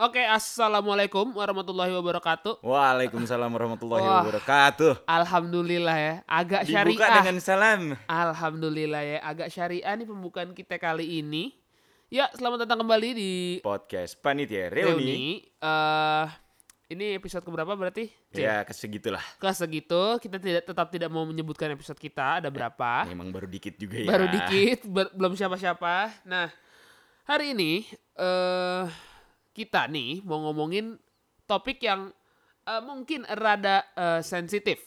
Oke, assalamualaikum warahmatullahi wabarakatuh. Waalaikumsalam warahmatullahi Wah. wabarakatuh. Alhamdulillah ya, agak Dibuka syariah. dengan salam. Alhamdulillah ya, agak syariah nih pembukaan kita kali ini. Ya, selamat datang kembali di Podcast Panitia Reuni. Reuni. Eh, ini episode keberapa berarti? Cil? Ya, kesegitulah. Ke segitu, kita tidak tetap tidak mau menyebutkan episode kita ada berapa. Memang baru dikit juga ya. Baru dikit, ber- belum siapa-siapa. Nah, hari ini eh kita nih mau ngomongin topik yang eh, mungkin rada eh, sensitif.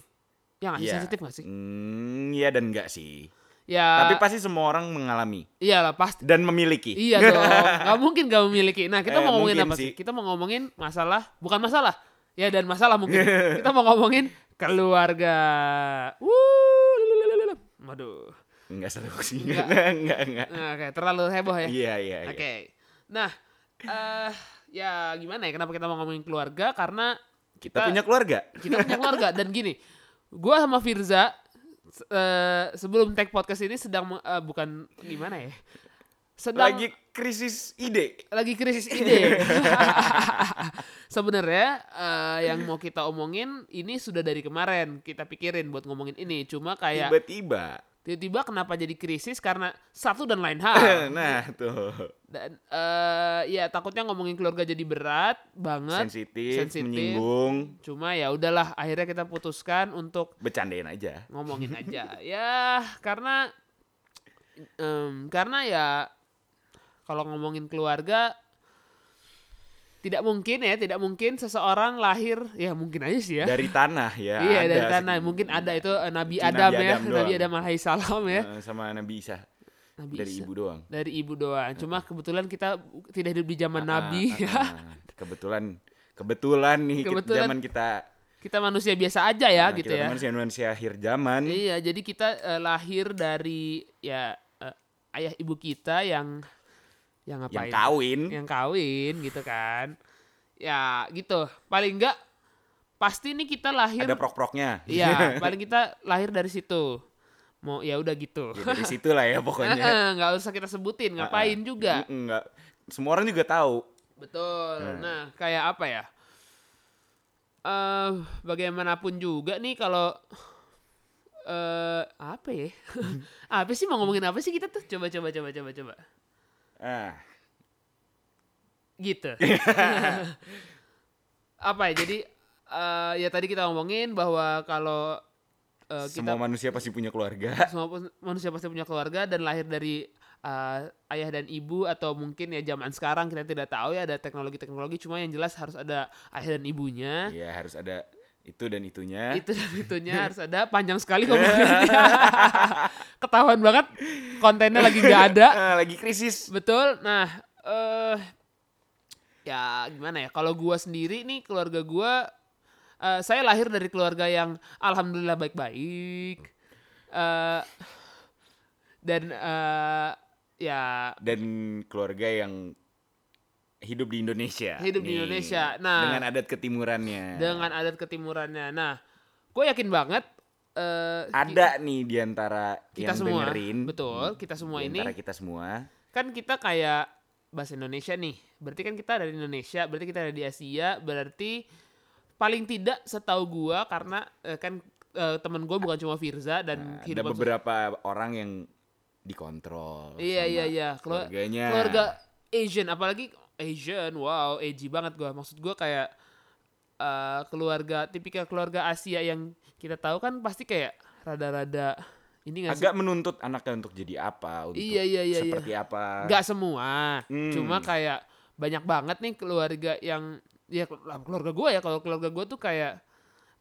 Ya nggak sih? Iya. sensitif nggak sih? Hmm, iya dan enggak sih. Ya, Tapi pasti semua orang mengalami iyalah pasti. dan memiliki. Iya dong, nggak mungkin gak memiliki. Nah, kita Eh, mau ngomongin apa sih? sih. Kita mau ngomongin masalah, bukan masalah. Ya dan masalah mungkin. kita mau ngomongin keluarga. Wuh. Waduh. Enggak seru sih. Enggak. Enggak, enggak. Nah, Oke, terlalu heboh ya. Iya, iya, iya. Oke. Nah, eh ya gimana ya kenapa kita mau ngomongin keluarga karena Kita punya keluarga. kita punya keluarga dan gini. Gua sama Firza eh, sebelum take podcast ini sedang eh, bukan gimana ya? Sedang Lagi krisis ide. lagi krisis ide. Sebenarnya eh, yang mau kita omongin ini sudah dari kemarin kita pikirin buat ngomongin ini. Cuma kayak Tiba-tiba. Tiba-tiba kenapa jadi krisis karena satu dan lain hal. nah, tuh. Dan eh ya takutnya ngomongin keluarga jadi berat banget. Sensitif, sensitif. menyinggung, Cuma ya udahlah akhirnya kita putuskan untuk bercandain aja. ngomongin aja. ya karena em, karena ya kalau ngomongin keluarga tidak mungkin ya, tidak mungkin seseorang lahir ya mungkin aja sih ya. Dari tanah ya. iya ada dari tanah mungkin ada itu eh, Nabi Nabi Adam ya, Adam Nabi doang. Adam alaihissalam ya. Eh, sama Nabi Isa. Nabi Dari Isa. ibu doang. Dari ibu doang. Cuma kebetulan kita tidak hidup di zaman Ah, Nabi. ah, ah. kebetulan kebetulan nih Kebetulan zaman kita kita manusia biasa aja ya nah, gitu kita ya. manusia manusia akhir zaman Iya, jadi kita eh, lahir dari ya eh, ayah ibu kita yang yang yang ngapain? kawin Yang kawin gitu kan. Ya, gitu. Paling enggak pasti nih kita lahir ada prok-proknya. Iya, paling kita lahir dari situ. Mau ya udah gitu. Ya, dari situ lah ya Eh, pokoknya. eh, nggak usah kita sebutin, ngapain Ah, ah. juga. Enggak. Semua orang juga tahu. Betul. Hmm. Nah, kayak apa ya? eh bagaimanapun juga nih kalau eh apa ya? apa sih mau ngomongin apa sih kita tuh? Coba coba coba coba coba. Ah, Gitu. apa ya? Jadi eh ya tadi kita ngomongin bahwa kalau eh, kita semua manusia pasti punya keluarga. semua manusia pasti punya keluarga dan lahir dari uh, ayah dan ibu atau mungkin ya zaman sekarang kita tidak tahu ya ada teknologi-teknologi cuma yang jelas harus ada ayah dan ibunya Iya, harus ada itu dan itunya. itu dan itunya harus ada. Panjang sekali ngomongnya. Ketahuan banget kontennya lagi nggak ada. Ah, lagi krisis. betul. Nah eh ya gimana ya? Kalau gua sendiri nih keluarga gua eh, saya lahir dari keluarga yang alhamdulillah baik-baik. Eh dan eh ya Dan keluarga yang hidup di Indonesia. Hidup di nih. Indonesia. Nah. dengan adat ketimurannya. dengan adat ketimurannya nah gue yakin banget eh ada nih di antara kita yang semua dengerin. betul kita semua Di ini antara kita semua. kan kita kayak bahasa Indonesia nih. Berarti kan kita dari Indonesia, berarti kita ada di Asia, berarti paling tidak setahu gua karena eh, kan eh, temen gua bukan cuma Firza dan Nah, ada beberapa orang yang dikontrol. Iya iya iya, Kelua- keluarganya. keluarga Asian apalagi Asian, wow, edgy banget gua. Maksud gua kayak eh, keluarga tipikal keluarga Asia yang kita tahu kan pasti kayak rada-rada ini sih? agak menuntut anaknya untuk jadi apa, untuk Iya, iya, iya, iya. seperti apa. Nggak semua, Hmm. cuma kayak banyak banget nih keluarga yang ya keluarga gue ya kalau keluarga gue tuh kayak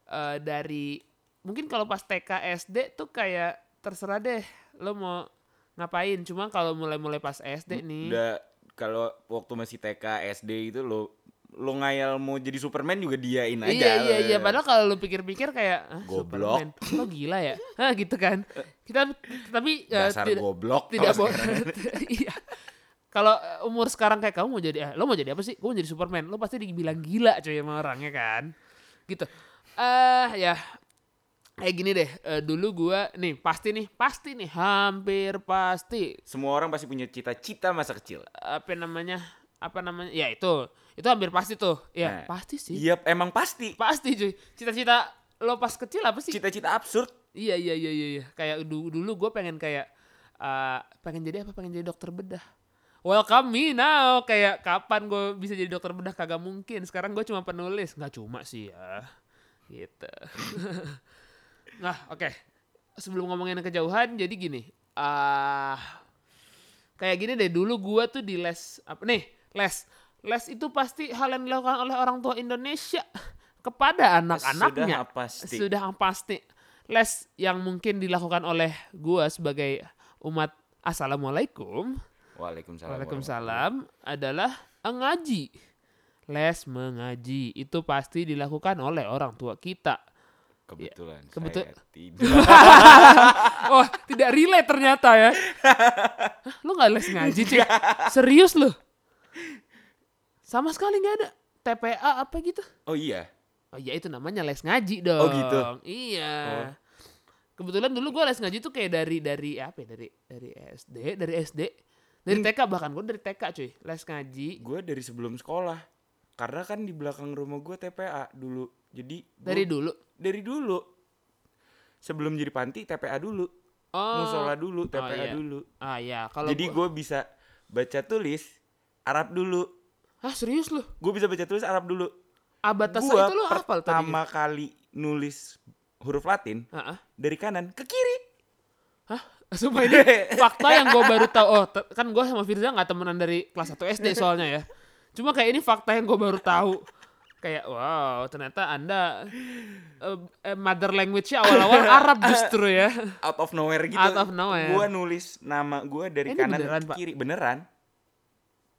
eh, dari mungkin kalau pas TK SD tuh kayak terserah deh lo mau ngapain cuma kalau mulai-mulai pas SD nih Udah kalau waktu masih TK SD itu lo lo ngayal mau jadi Superman juga diain aja. Iya iya. Iya padahal kalau lu pikir-pikir kayak ah, Goblok. Superman, lo gila ya? Ah gitu kan. Kita tapi eh, dasar tidak- goblok tidak kalau boleh. iya. Kalau eh, umur sekarang kayak kamu mau jadi eh, lo mau jadi apa sih? Gue mau jadi Superman. Lo pasti dibilang gila coy sama orangnya kan? Gitu. Eh ya kayak gini deh eh, dulu gua nih pasti nih pasti nih hampir pasti Semua orang pasti punya cita-cita masa kecil. apa namanya apa namanya ya itu Itu hampir pasti tuh. Ya, Nah, pasti sih. Iya, emang pasti. Pasti cuy. Cita-cita lo pas kecil apa sih? Cita-cita absurd. Iya iya iya iya. iya. Kayak dulu dulu gue pengen kayak eh, pengen jadi apa? Pengen jadi dokter bedah. Welcome me now. Kayak kapan gue bisa jadi dokter bedah kagak mungkin. Sekarang gue cuma penulis. Nggak cuma sih ya. Gitu. nah oke. Sebelum ngomongin kejauhan, jadi gini. ah kayak gini deh. Dulu gue tuh di les apa nih? Les. Les itu pasti hal yang dilakukan oleh orang tua Indonesia kepada anak-anaknya Sudah pasti. sudah pasti les yang mungkin dilakukan oleh gua sebagai umat assalamualaikum Waalaikumsalam. waalaikumsalam adalah ngaji les mengaji itu pasti dilakukan oleh orang tua kita Kebetulan. Iya, kebetul- Saya tidak. oh tidak relate ternyata ya lu nggak les ngaji cuy serius lu sama sekali nggak ada TPA apa gitu Oh iya. Oh iya itu namanya les ngaji dong. Oh, gitu? Iya. Oh. Kebetulan dulu gue les ngaji tuh kayak dari dari apa ya? Dari dari SD, dari SD, dari Hmm. TK bahkan gue dari TK cuy les ngaji. Gue dari sebelum sekolah. Karena kan di belakang rumah gue TPA dulu. Jadi gua- Dari dulu. dari dulu. Sebelum jadi panti TPA dulu. Oh. Musola dulu, TPA iya. dulu. Ah iya kalau Jadi gua- gue bisa baca tulis Arab dulu. Hah serius lu? Gue bisa baca tulis Arab dulu. Gua itu lu hafal tadi? pertama kali nulis huruf Latin Heeh. dari kanan ke kiri. Hah? Sumpah ini fakta yang gue baru tahu. Oh, kan gue sama Firza nggak temenan dari kelas 1 SD soalnya ya. Cuma kayak ini fakta yang gue baru tahu. Kayak wow, ternyata Anda eh, eh, mother language-nya awal-awal Arab justru ya. Out of nowhere gitu. Out of nowhere. Gue nulis nama gue dari Ini kanan beneran, ke Pak? kiri. Beneran.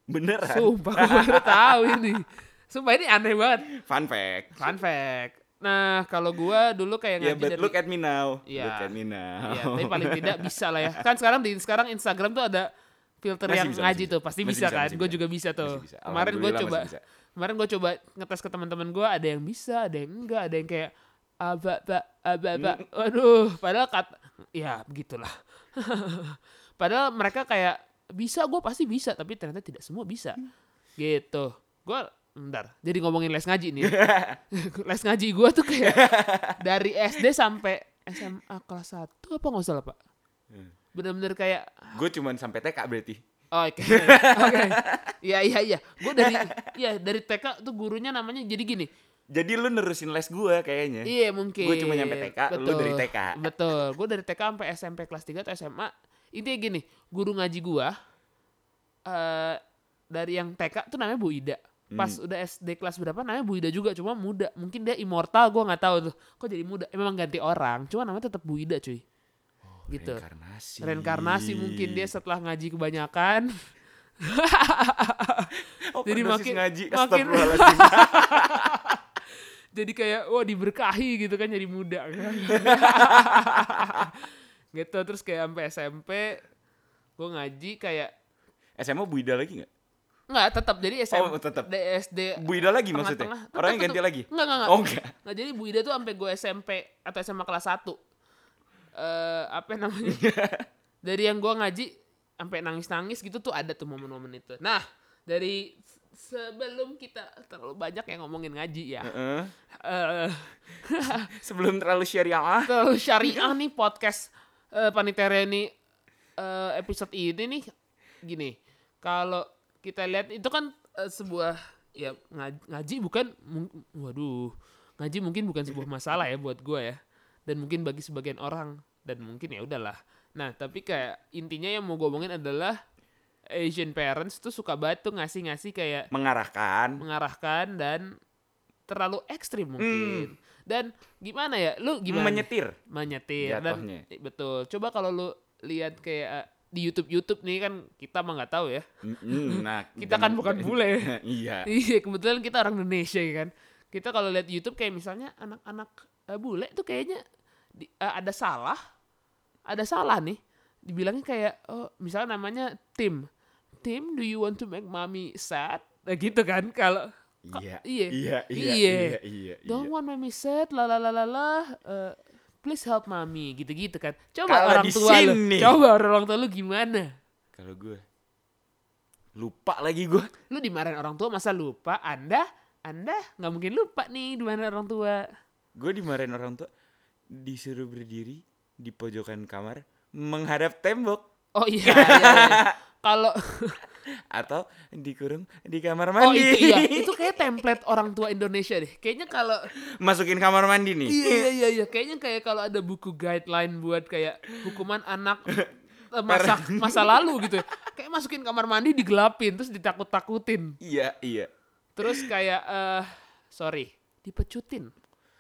Beneran. Sumpah gue baru tahu ini. Sumpah ini aneh banget. Fun fact. Fun fact. Nah, kalau gua dulu kayak Ya, ngaji but dari look at me now. Iya. Look at me now. Iya, tapi paling tidak bisa lah ya. Kan sekarang di sekarang Instagram tuh ada filter Masih yang bisa, ngaji tuh, pasti Masih bisa, bisa, kan? Gue juga bisa tuh. Bisa. Kemarin gue coba kemarin gue coba ngetes ke teman-teman gue ada yang bisa, ada yang enggak, ada yang kayak aba ba aba ba. Waduh, padahal kat ya begitulah. padahal mereka kayak bisa, gue pasti bisa, tapi ternyata tidak semua bisa. Gitu. Gue Bentar, jadi ngomongin les ngaji nih. les ngaji gue tuh kayak dari SD sampai SMA kelas 1 apa nggak salah pak? Bener-bener kayak Gue cuman sampai TK berarti. Oh, Oke, oke, iya iya iya. Gue dari ya dari TK tuh gurunya namanya jadi gini. Jadi lu nerusin les gue kayaknya. Iya mungkin. Gua cuma nyampe TK, lu dari TK. Betul. Gue dari TK sampai SMP kelas 3 atau SMA. Intinya gini, guru ngaji gua eh dari yang TK tuh namanya Bu Ida. Pas Hmm. udah SD kelas berapa namanya Bu Ida juga, cuma muda. Mungkin dia immortal, gua nggak tahu tuh. Kok jadi muda? Eh, memang ganti orang, cuma namanya tetap Bu Ida, cuy. Gitu. Reinkarnasi. Reinkarnasi mungkin dia setelah ngaji kebanyakan. Oh, jadi makin- ngaji. makin- jadi kayak wah diberkahi gitu kan jadi muda kan. gitu terus kayak sampai SMP gue ngaji kayak SMA Bu Ida lagi gak? Nggak, tetap jadi SMP. Oh, tetap. SD. Bu Ida lagi maksudnya? tengah-tengah. Orangnya ganti lagi? Enggak, enggak, enggak. Oh, enggak. Nah, jadi Bu Ida tuh sampai gue SMP atau SMA kelas 1. Eh, apa namanya? dari yang gue ngaji sampai nangis-nangis gitu tuh ada tuh momen-momen itu. Nah, dari sebelum kita terlalu banyak yang ngomongin ngaji ya. Heeh. Eh, Sebelum terlalu syariah. terlalu syariah nih podcast eh, Panitera ini eh, episode ini nih gini kalau kita lihat itu kan eh, sebuah ya ngaji, ngaji bukan waduh ngaji mungkin bukan sebuah masalah ya buat gue ya dan mungkin bagi sebagian orang dan mungkin ya udahlah nah tapi kayak intinya yang mau gue omongin adalah Asian parents tuh suka banget tuh ngasih-ngasih kayak Mengarahkan. mengarahkan dan terlalu ekstrim mungkin dan gimana ya lu gimana? Menyetir. menyetir dan Jatuhnya. eh, betul coba kalau lu lihat kayak eh, di YouTube YouTube nih kan kita mah nggak tahu ya Nah, Kita kan bukan bule. iya. iya kebetulan kita orang Indonesia ya kan kita kalau lihat YouTube kayak misalnya anak-anak eh, bule tuh kayaknya di- eh, ada salah ada salah nih dibilangnya kayak oh misalnya namanya Tim Tim do you want to make mommy sad nah, gitu kan kalau Iya. iya. Iya, iya, Iya. iya, iya, Don't want mommy sad, la la la la la. eh, please help mommy, gitu-gitu kan. Coba Kalau orang tua lu, coba orang tua lu gimana? Kalau gue Lupa lagi gue. Lu dimarahin orang tua masa lupa? Anda Anda nggak mungkin lupa nih dimarahin orang tua. Gue dimarahin orang tua. Disuruh berdiri di pojokan kamar menghadap tembok Oh iya, iya, iya. Kalau atau dikurung di kamar Oh mandi. itu iya, itu kayak template orang tua Indonesia deh. Kayaknya kalau Masukin kamar mandi nih. iya iya iya, iya. kayaknya kayak kalau ada buku guideline buat kayak hukuman anak eh, masa masa lalu gitu. Kayak masukin kamar mandi digelapin terus ditakut-takutin. Iya, iya. Terus kayak eh sorry, dipecutin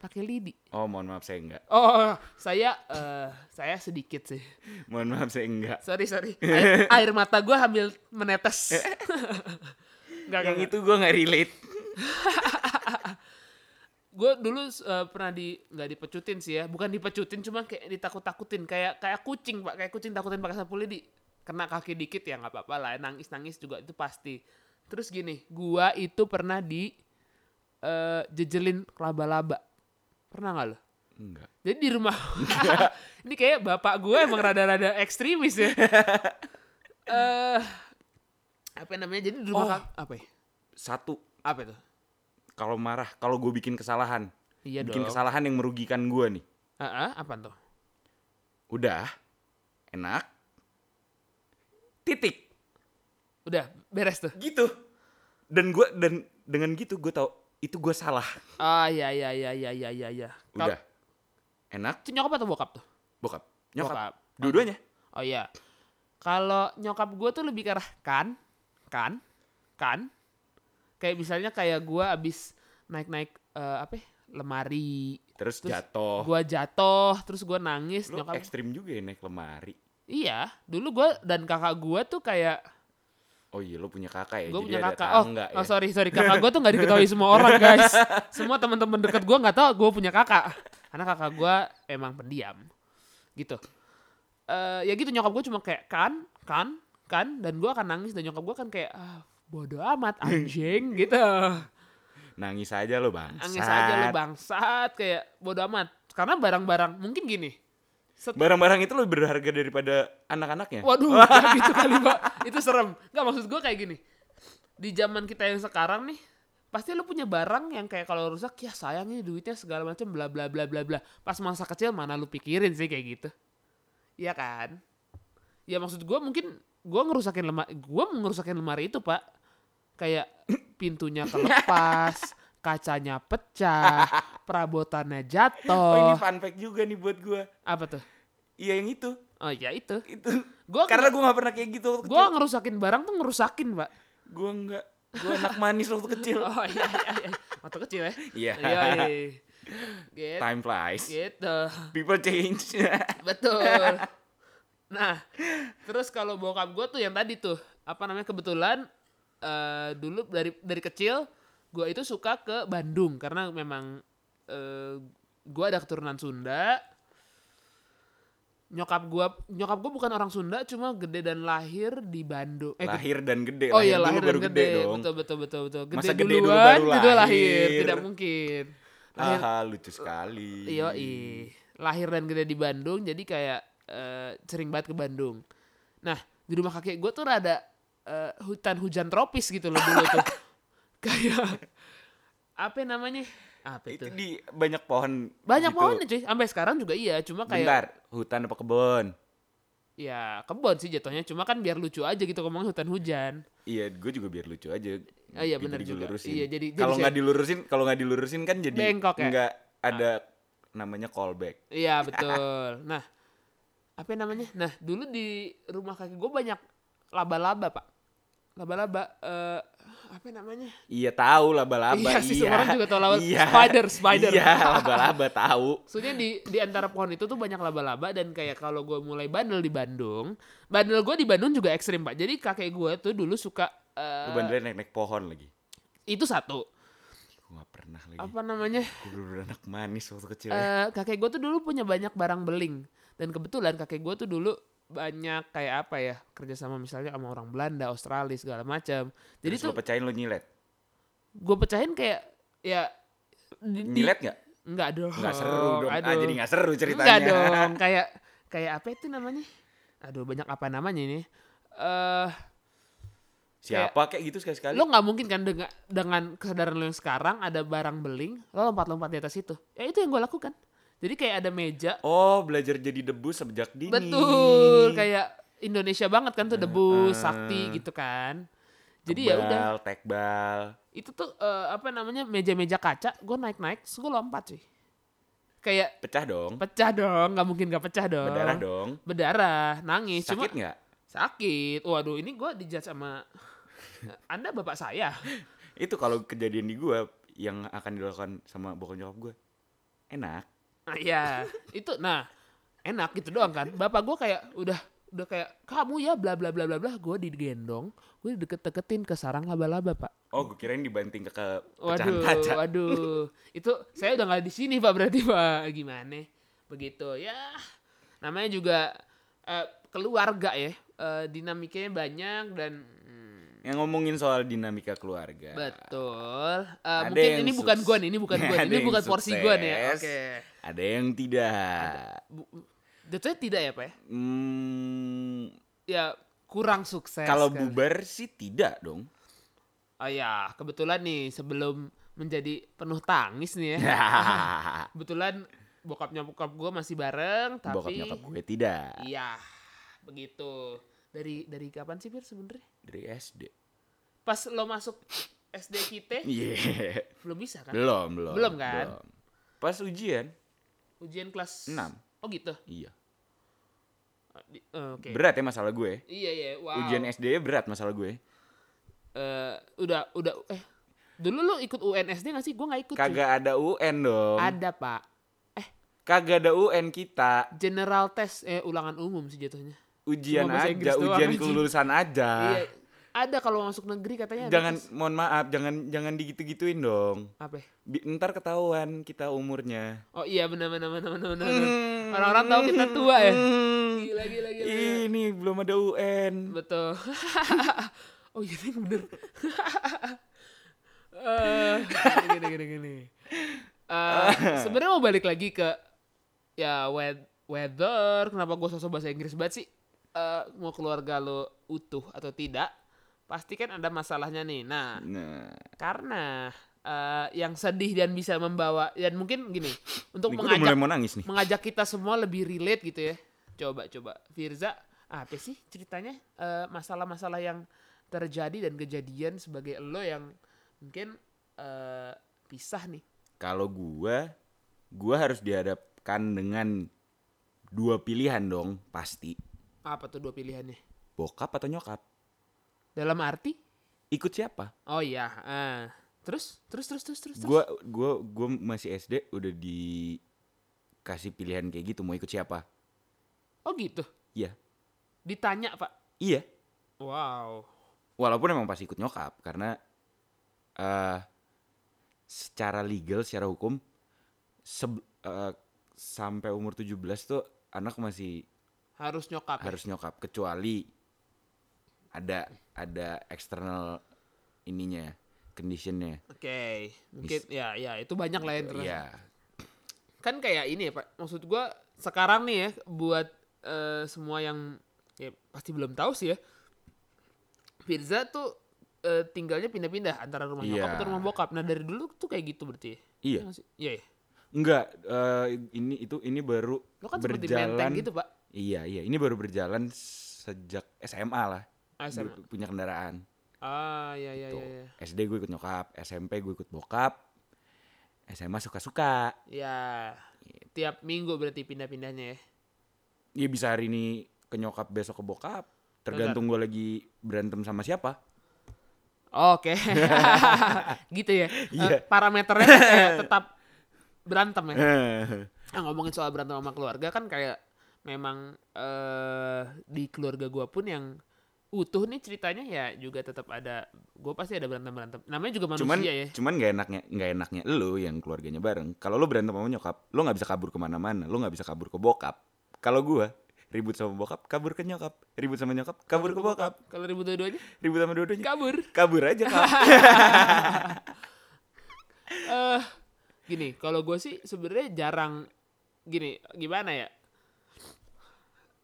pakai lidi. Oh, mohon maaf saya enggak. Oh, saya eh saya sedikit sih. Mohon maaf saya enggak. Sorry, sorry. Air, air mata gue hamil menetes. Enggak, Yang itu gue nggak relate. gue dulu eh, pernah di nggak dipecutin sih ya bukan dipecutin cuma kayak ditakut-takutin kayak kayak kucing pak kayak kucing takutin pakai sapu lidi kena kaki dikit ya nggak apa-apa lah nangis nangis juga itu pasti terus gini gua itu pernah di eh, jejelin laba-laba pernah nggak lo Enggak. jadi di rumah ini kayak bapak gue emang rada-rada ekstremis ya eh apa namanya jadi di rumah Oh. kak- apa ya Satu, apa itu kalau marah, kalau gue bikin kesalahan, iya bikin dong kesalahan yang merugikan gue nih. Ah, ah, apa tuh Udah, enak. Titik. udah beres tuh Gitu. Dan gue dan dengan gitu gue tau itu gue salah. Ah iya iya iya iya iya iya. Kal- Udah. Enak, Itu nyokap atau bokap tuh? bokap. Nyokap. Bokap. Dua-duanya. Oh iya. Kalau nyokap gue tuh lebih ke arah kan, kan, kan. Kayak misalnya kayak gue abis naik-naik eh, apa? ya, Lemari. Terus, Terus jatuh. Gue jatuh, terus gue nangis. Lu nyokap. ekstrim juga ya naik lemari. Iya. Dulu gue dan kakak gue tuh kayak Oh iya, lo punya kakak ya. gue punya ada kakak. Oh, tangga oh ya. sorry sorry kakak gue tuh nggak diketahui semua orang guys. Semua teman-teman deket gue nggak tahu gue punya kakak. Karena kakak gue emang pendiam, gitu. Eh ya gitu nyokap gue cuma kayak kan kan kan dan gue akan nangis dan nyokap gue kan kayak ah, bodoh amat anjing gitu. Nangis aja lo bang. Nangis aja lo bangsat kayak bodoh amat. Karena barang-barang mungkin gini. Barang-barang itu lebih berharga daripada anak-anaknya. Waduh, kayak gitu kali pak. Itu serem. Nggak maksud gue kayak gini. Di zaman kita yang sekarang nih, pasti lu punya barang yang kayak kalau rusak ya sayang ini duitnya segala macam bla bla bla bla bla. Pas masa kecil mana lu pikirin sih kayak gitu. Iya kan? Ya maksud gue mungkin gue ngerusakin lemari, gue ngerusakin lemari itu pak. Kayak pintunya kelepas, kacanya pecah, perabotannya Oh ini jatuh. fun fact juga nih buat gue. Apa tuh? Iya yang itu. Oh iya itu. Itu. Gue Karena gue gak pernah kayak gitu waktu gue ngerusakin barang tuh ngerusakin pak. Gue enggak. Gue anak manis waktu kecil. Oh iya iya iya. Waktu kecil ya. Iya. Iya. Gitu. Time flies. Gitu. People change. Betul. Nah, terus kalau bokap gue tuh yang tadi tuh, apa namanya kebetulan eh dulu dari dari kecil gue itu suka ke Bandung karena memang eh gue ada keturunan Sunda. Nyokap gue nyokap gue bukan orang Sunda, cuma gede dan lahir di Bandung. Eh, lahir dan gede. Oh iya dulu lahir dan baru gede, dong. betul betul betul betul. Gede Masa gede dulu duluan, baru itu lahir, lahir? tidak mungkin. Lahir, Haha, lucu sekali. iya, lahir dan gede di Bandung, jadi kayak eh, sering banget ke Bandung. Nah di rumah kakek gue tuh rada eh, hutan hujan tropis gitu loh dulu tuh, kayak apa namanya? Apa Itu itu? di banyak pohon. Banyak gitu. pohonnya cuy, sampai sekarang juga iya, cuma kayak Bentar, hutan apa kebun? ya kebon sih jatuhnya, cuma kan biar lucu aja gitu ngomong hutan hujan. Iya, gue juga biar lucu aja. Ah, iya, bener juga. dilurusin. Iya, jadi- kalau nggak saya- dilurusin, kalau nggak dilurusin kan jadi Bengkok ya? nggak ada namanya callback. Iya betul. Nah, apa namanya? Nah, dulu di rumah kakek gue banyak laba-laba pak. Laba-laba, eh apa namanya? Iya tahu laba-laba. Iya sih, semua orang juga tahu laba- Iya. spider, spider. Iya, laba-laba tahu. Soalnya di di antara pohon itu tuh banyak laba-laba dan kayak kalau gue mulai bandel di Bandung, bandel gue di Bandung juga ekstrim pak. Jadi kakek gue tuh dulu suka Lu bandelnya naik-naik pohon lagi. itu satu. Gue gak pernah lagi. Apa namanya? Gue dulu anak manis waktu kecil. Eh, kakek gue tuh dulu punya banyak barang beling dan kebetulan kakek gue tuh dulu banyak kayak apa ya kerja sama misalnya sama orang Belanda, Australia segala macam. Jadi Terus tuh lo pecahin lo nyilet. gue pecahin kayak ya di, Nyilet gak? Enggak dong. Nggak seru dong. Ah, Aduh. jadi gak seru ceritanya. Enggak dong. Kayak kayak apa itu namanya? Aduh banyak apa namanya ini? Eh siapa kayak gitu sekali sekali lo nggak mungkin kan dengan dengan kesadaran lo yang sekarang ada barang beling lo lompat-lompat di atas itu ya itu yang gue lakukan jadi kayak ada meja. Oh belajar jadi debu sejak dini. Betul kayak Indonesia banget kan tuh eh. debus sakti gitu kan. Jadi ya udah. tekbal. Itu tuh eh, apa namanya meja-meja kaca gue naik-naik terus gue lompat sih kayak pecah dong. Pecah dong nggak mungkin gak pecah dong. Berdarah dong. Berdarah nangis sakit cuma nggak? Sakit. Waduh ini gue dijudge sama anda bapak saya. Itu kalau kejadian di gua yang akan dilakukan sama bokap nyokap gue enak Nah, iya, itu nah enak gitu doang kan. Bapak gue kayak udah udah kayak kamu ya bla bla bla bla bla. Gue digendong, gue deket-deketin ke sarang laba-laba pak. oh gue kirain dibanting ke, ke Waduh, kaca waduh, itu saya udah nggak di sini pak berarti pak. Gimana? Begitu ya. Namanya juga eh, keluarga ya. Eh, dinamikanya banyak dan hmm, yang ngomongin soal dinamika keluarga betul. Eh, Ada mungkin yang ini bukan sukses. gue nih, ini bukan gue, Ada ini bukan porsi gue nih. ya. sukses. Oke. ada yang tidak Jatuhnya tidak ya pak ya? Hmm, Ya kurang sukses. kalau kan. bubar sih tidak dong Oh ya, kebetulan nih sebelum menjadi penuh tangis nih ya. kebetulan bokapnya bokap gue masih bareng, tapi bokap nyokap gue tidak iya begitu. Dari dari kapan sih Fir sebenarnya? Dari SD Pas lo masuk SD kita iya belum bisa kan? belum belum Belum kan? belum. pas ujian Ujian kelas Enam. Oh gitu. iya di- eh, Oke. berat ya masalah gue Iya iya. Wow. ujian SD berat masalah gue Eh, udah udah eh dulu lo ikut UNSD gak sih? Gue gak ikut. kagak ada UN dong Ada pak. kagak ada UN kita General test eh ulangan umum sih jatuhnya. Ujian aja Inggris ujian kelulusan aja Iya. Ada kalau masuk negeri katanya. ada jangan tes. mohon maaf jangan jangan digitu-gituin dong apa? Bi- ntar ketahuan kita umurnya Oh iya benar benar benar benar benar. Hmm. Orang-orang tahu kita tua ya. Hmm. Gila gila gila. ini belum ada UN Betul. oh iya ini bener. Eh, gini gini gini. Eh, Sebenarnya mau balik lagi ke ya weather. Kenapa gue sosok bahasa Inggris banget sih? Eh, mau keluarga lo utuh atau tidak? Pasti kan ada masalahnya nih. Nah, nah karena eh, yang sedih dan bisa membawa dan mungkin gini untuk mengajak mulai mau nangis nih mengajak kita semua lebih relate gitu ya. Coba coba Firza, apa sih ceritanya Eh, masalah-masalah yang terjadi dan kejadian sebagai lo yang mungkin eh, pisah nih. kalau gua gua harus dihadapkan dengan dua pilihan dong pasti Apa tuh dua pilihannya? bokap atau nyokap Dalam arti? ikut siapa Oh iya, ah. terus terus terus terus terus. terus. gua gua gua masih SD udah dikasih pilihan kayak gitu mau ikut siapa Oh gitu. iya Ditanya, Pak. iya Wow. walaupun emang pasti ikut nyokap karena eh secara legal secara hukum seb- eh, sampai umur 17 tuh anak masih Harus nyokap. ya? harus nyokap kecuali ada ada eksternal ininya conditionnya Oke, mungkin ya ya itu banyak lah yang. Iya kan kayak ini ya pak maksud gua sekarang nih ya buat eh, semua yang ya pasti belum tahu sih ya Firza tuh eh, tinggalnya pindah-pindah antara rumah nyokap Iya. atau rumah bokap nah dari dulu tuh kayak gitu berarti ya Iya. iya ya. enggak eh, ini itu ini baru lo kan seperti berjalan gitu pak iya iya. Ini baru berjalan sejak SMA lah. Ah, SMA. Punya kendaraan. Ah ya ya Tuh. ya ya SD gue ikut nyokap SMP gue ikut bokap SMA suka-suka. Ya tiap minggu berarti pindah-pindahnya ya? Iya bisa hari ini ke nyokap besok ke bokap. Tergantung gue lagi berantem sama siapa. Oke, gitu ya. Iya. Eh, parameternya kan tetap berantem ya. Nah, ngomongin soal berantem sama keluarga kan kayak memang eh di keluarga gua pun yang utuh nih ceritanya ya juga tetap ada gue pasti ada berantem berantem. Namanya juga manusia cuman ya. cuman nggak enaknya nggak enaknya lu yang keluarganya bareng. Kalau lu berantem sama nyokap lu nggak bisa kabur ke mana-mana lu nggak bisa kabur ke bokap. Kalau gua ribut sama bokap kabur ke nyokap. Ribut sama nyokap kabur ke bokap. Kalau ribut dua-duanya? Ribut sama dua-duanya? Kabur. Kabur aja kap eh gini kalau gue sih sebenarnya jarang gini gimana ya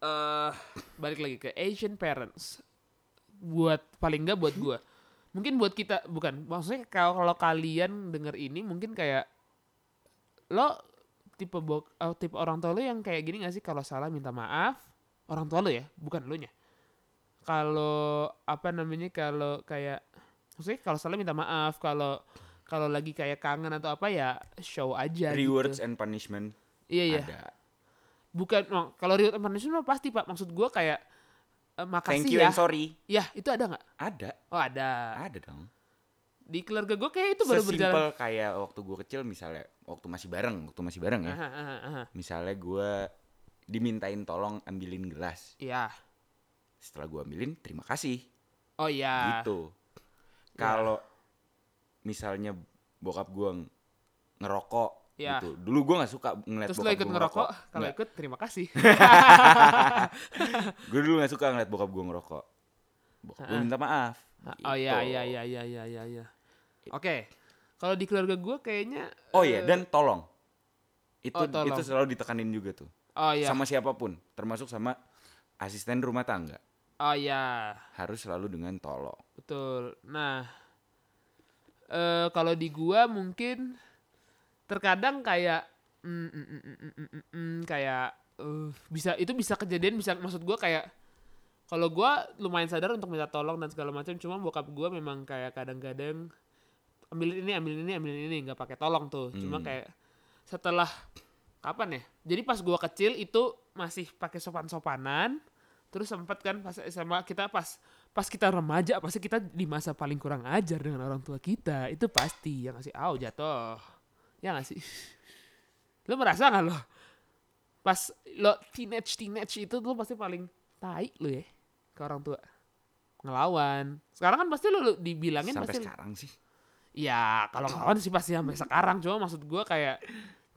eh balik lagi ke Asian parents. Buat paling enggak buat gua. Mungkin buat kita bukan. Maksudnya kalau kalau kalian denger ini mungkin kayak lo tipe bok oh, tipe orang tua lo yang kayak gini gak sih? Kalau salah minta maaf orang tua lo ya bukan lo nya. Kalau apa namanya kalau kayak maksudnya kalau salah minta maaf kalau kalau lagi kayak kangen atau apa ya show aja Rewards gitu. and punishment iya iya. ada. Bukan oh, kalau reward and punishment mah pasti pak maksud gua kayak eh, makasih Thank you ya and sorry. ya itu ada nggak Ada, oh ada ada dong. di keluarga gue kayak itu baru berjalan Sesimpel kayak waktu gue kecil misalnya, waktu masih bareng, waktu masih bareng ya. Aha, aha, aha. Misalnya gue dimintain tolong ambilin gelas. Iya. Setelah gue ambilin, terima kasih. Oh iya. Gitu. Kalau misalnya bokap gue ngerokok Iya. gitu. Dulu gue nggak suka ngeliat Terus lo bokap ikut gua ngerokok, kalau ikut terima kasih. gue dulu gak suka ngeliat bokap gue ngerokok bokap gue minta maaf oh iya Gitu. iya iya iya iya iya iya. Oke. Kalau di keluarga gue kayaknya oh iya eh, dan tolong itu Oh, tolong. itu selalu ditekanin juga tuh Oh iya. sama siapa pun termasuk sama asisten rumah tangga Oh iya. harus selalu dengan tolong Betul. Nah, eh kalau di gua mungkin terkadang kayak mm, mm, mm, mm, mm, mm, mm, kayak eh, bisa itu bisa kejadian bisa maksud gua kayak kalau gua lumayan sadar untuk minta tolong dan segala macam cuma bokap gua memang kayak kadang-kadang ambilin ini ambilin ini ambilin ini nggak pakai tolong tuh. Cuma Hmm. kayak setelah kapan ya? Jadi pas gua kecil itu masih pakai sopan-sopanan terus sempat kan pas SMA kita pas pas kita remaja pasti kita di masa paling kurang ajar dengan orang tua kita. Itu pasti yang ngasih au jatuh ya nggak sih? Lo merasa nggak lo? Pas lo teenage teenage itu tuh pasti paling tai lo ya ke orang tua. Ngelawan. Sekarang kan pasti lo, lo dibilangin sampai pasti sekarang sih. Ya kalau ngelawan sih pasti sampai sekarang. Cuma maksud gua kayak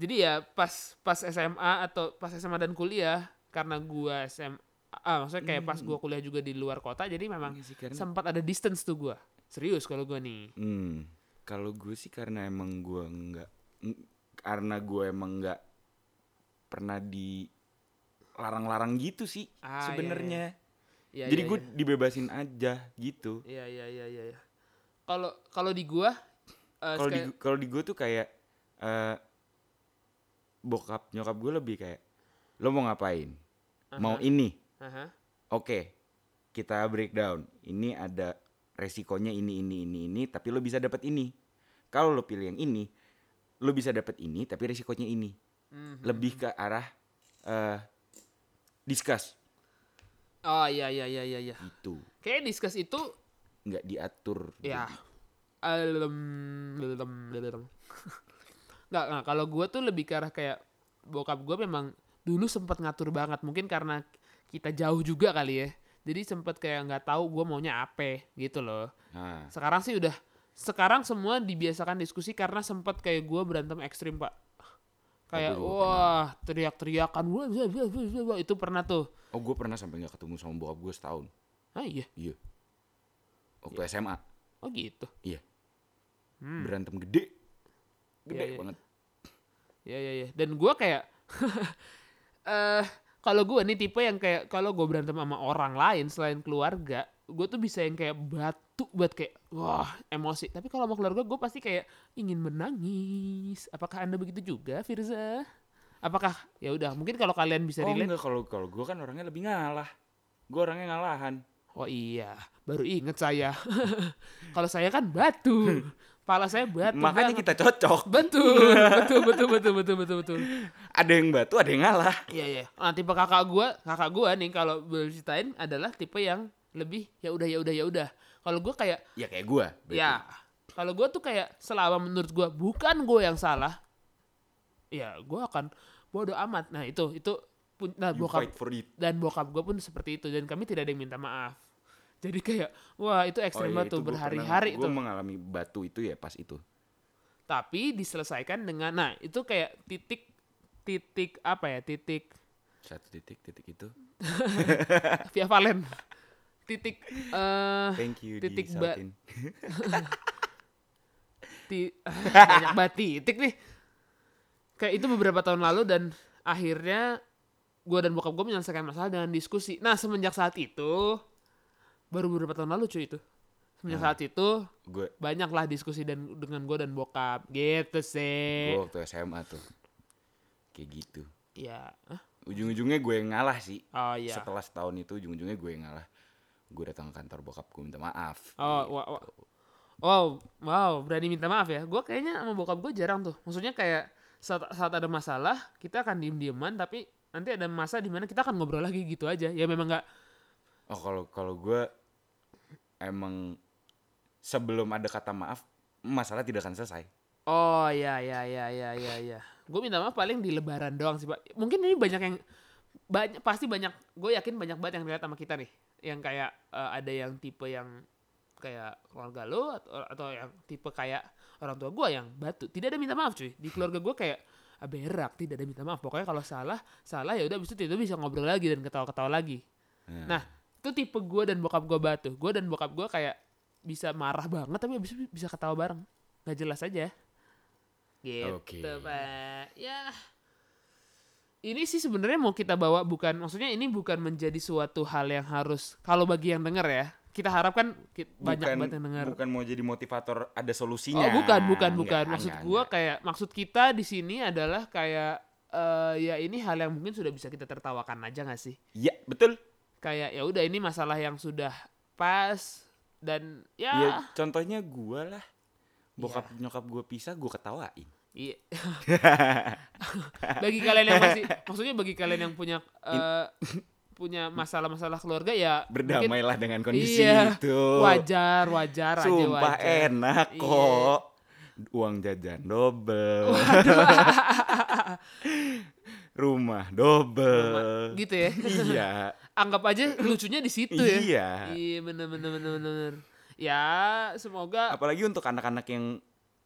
jadi ya pas pas SMA atau pas SMA dan kuliah karena gua SMA ah, maksudnya kayak pas gua kuliah juga di luar kota jadi memang Iya sih, karena- sempat ada distance tuh gua. Serius kalau gua nih. Hmm, kalau gue sih karena emang gue nggak, ng- karena gue emang nggak pernah dilarang-larang gitu sih Ah, iya, sebenarnya. Iya, Jadi iya, gue iya. dibebasin aja gitu. iya iya iya iya iya. kalau kalau di gua eh, Kalau di kalau di gue tuh kayak eh, bokap nyokap gue lebih kayak lo mau ngapain? Mau Aha, ini? aha. Oke, kita breakdown. Ini ada resikonya ini ini ini ini, tapi lo bisa dapat ini. Kalau lo pilih yang ini, lo bisa dapat ini, tapi resikonya ini. Mhm. Lebih ke arah eh discuss oh iya iya iya iya iya gitu, kayak discuss itu nggak diatur. Ya. Alem, lelem, lelem. nggak, nggak. Kalau gue tuh lebih ke arah kayak bokap gue memang dulu sempat ngatur banget. Mungkin karena kita jauh juga kali ya. Jadi sempet kayak nggak tahu gue maunya apa gitu loh. Nah, Sekarang sih udah. Sekarang semua dibiasakan diskusi karena sempet kayak gue berantem ekstrim pak. Kayak Aduh, wah teriak-teriakan itu pernah tuh. oh gue pernah sampai nggak ketemu sama bokap gue setahun. Ah iya. Iya. Waktu SMA, Oh gitu. iya. Hmm. Berantem gede, gede Iya, iya. banget. Ya ya ya. Dan gua kayak eh kalau gua nih tipe yang kayak kalau gue berantem sama orang lain selain keluarga, gue tuh bisa yang kayak batu buat kayak wah emosi. Tapi kalau sama keluarga gue pasti kayak ingin menangis. Apakah anda begitu juga, Firza? Apakah ya udah mungkin kalau kalian bisa Oh relate. enggak, kalau kalau gue kan orangnya lebih ngalah. Gue orangnya ngalahan. Oh iya, baru inget saya. kalau saya kan batu. Pala saya batu. Makanya banget. kita cocok. betul, betul, betul, betul, betul, betul, betul. Ada yang batu, ada yang ngalah. Iya iya. Nah, tipe kakak gua, kakak gua nih kalau boleh ceritain adalah tipe yang lebih ya udah ya udah ya udah. Kalau gua kayak Ya kayak gue. ya kalau gua tuh kayak selama menurut gua bukan gua yang salah, ya gua akan bodoh amat. Nah, itu itu pun nah You bokap fight for it. dan bokap gua pun seperti itu dan kami tidak ada yang minta maaf. Jadi kayak wah itu ekstrim banget tuh berhari-hari Gue itu. iya, mengalami batu itu ya pas itu. Tapi diselesaikan dengan nah itu kayak titik titik apa ya titik Satu titik, titik itu. via Valen titik eh Thank you titik ba- ti banyak banget titik nih. Kayak itu beberapa tahun lalu dan akhirnya gue dan bokap gue menyelesaikan masalah dengan diskusi. Nah semenjak saat itu baru beberapa tahun lalu cuy itu. Semenjak Nah. saat itu gue banyak lah diskusi dan dengan gue dan bokap. Gitu sih. Gue waktu SMA tuh kayak gitu. Ya ujung-ujungnya gue yang ngalah sih. Oh iya. Setelah setahun itu ujung-ujungnya gue yang ngalah gue datang ke kantor bokap gue minta maaf Oh, gitu. wa- wow, wow, berani minta maaf ya. Gue kayaknya sama bokap gue jarang tuh. Maksudnya kayak saat, saat ada masalah, kita akan diem-dieman, tapi nanti ada masa di mana kita akan ngobrol lagi gitu aja. Ya memang nggak, oh kalau kalau gue emang sebelum ada kata maaf masalah tidak akan selesai oh ya ya ya ya ya ya. Gue minta maaf paling di lebaran doang sih, Pak. Mungkin ini banyak yang banyak pasti banyak gue yakin banyak banget yang lihat sama kita nih yang kayak eh, ada yang tipe yang kayak keluarga lo atau atau yang tipe kayak orang tua gue yang batu. Tidak ada minta maaf cuy. Di keluarga gue kayak ah, berak tidak ada minta maaf. Pokoknya kalau salah salah ya udah abis itu bisa ngobrol lagi dan ketawa-ketawa lagi. Nah itu tipe gue dan bokap gue batu. Gue dan bokap gue kayak bisa marah banget tapi itu bisa ketawa bareng. Nggak jelas aja. Gitu Oke. pak. Ya ini sih sebenarnya mau kita bawa bukan maksudnya ini bukan menjadi suatu hal yang harus kalau bagi yang denger ya kita harapkan ki- banyak bukan, banget yang denger. bukan mau jadi motivator ada oh solusinya bukan bukan bukan. Enggak, maksud enggak, gua enggak. kayak maksud kita di sini adalah kayak eh ya ini hal yang mungkin sudah bisa kita tertawakan aja gak sih? Ya betul. Kayak ya udah ini masalah yang sudah pas dan ya ya, contohnya gue lah. Bokap nyokap gue pisah gue ketawain iya. bagi kalian yang masih maksudnya bagi kalian yang punya eh, punya masalah-masalah keluarga ya mungkin berdamailah dengan kondisi Iya, itu. wajar wajar aja sumpah wajar. enak Iya. kok. Uang jajan double rumah double gitu ya. Iya. Anggap aja lucunya di situ ya. Iya. Iya bener bener bener bener. Ya semoga apalagi untuk anak-anak yang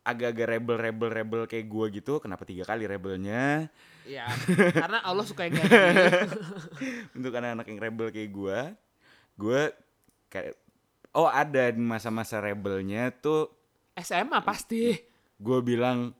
agak-agak rebel rebel rebel kayak gue gitu kenapa tiga kali rebelnya? Ya karena Allah suka yang kayak gitu. untuk anak-anak yang rebel kayak gue gue kayak oh ada di masa-masa rebelnya tuh SMA pasti. gue bilang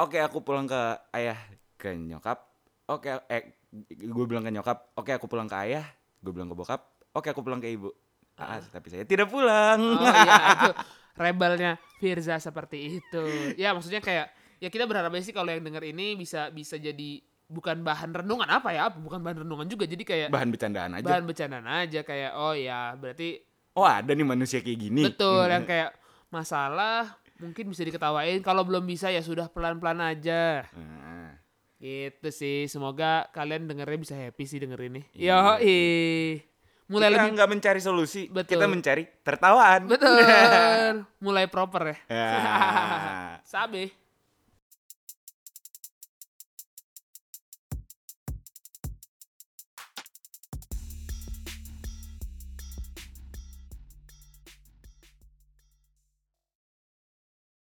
oke aku pulang ke ayah ke nyokap. Oke eh gue bilang ke nyokap oke aku pulang ke ayah. Gue bilang ke bokap oke aku pulang ke ibu ah, tapi saya tidak pulang. Oh iya itu rebelnya Firza seperti itu. Ya maksudnya kayak ya kita berharap sih kalau yang denger ini bisa bisa jadi bukan bahan renungan apa ya bukan bahan renungan juga. Jadi kayak bahan bercandaan aja. bahan bercandaan aja kayak oh ya berarti oh ada nih manusia kayak gini. Betul Hmm. yang kayak masalah mungkin bisa diketawain kalau belum bisa ya sudah pelan-pelan aja. Nah, gitu sih semoga kalian dengernya bisa happy sih denger ini. Iya. yo mulai kita lebih nggak mencari solusi Betul. kita mencari tertawaan betul mulai proper ya Ya. sabe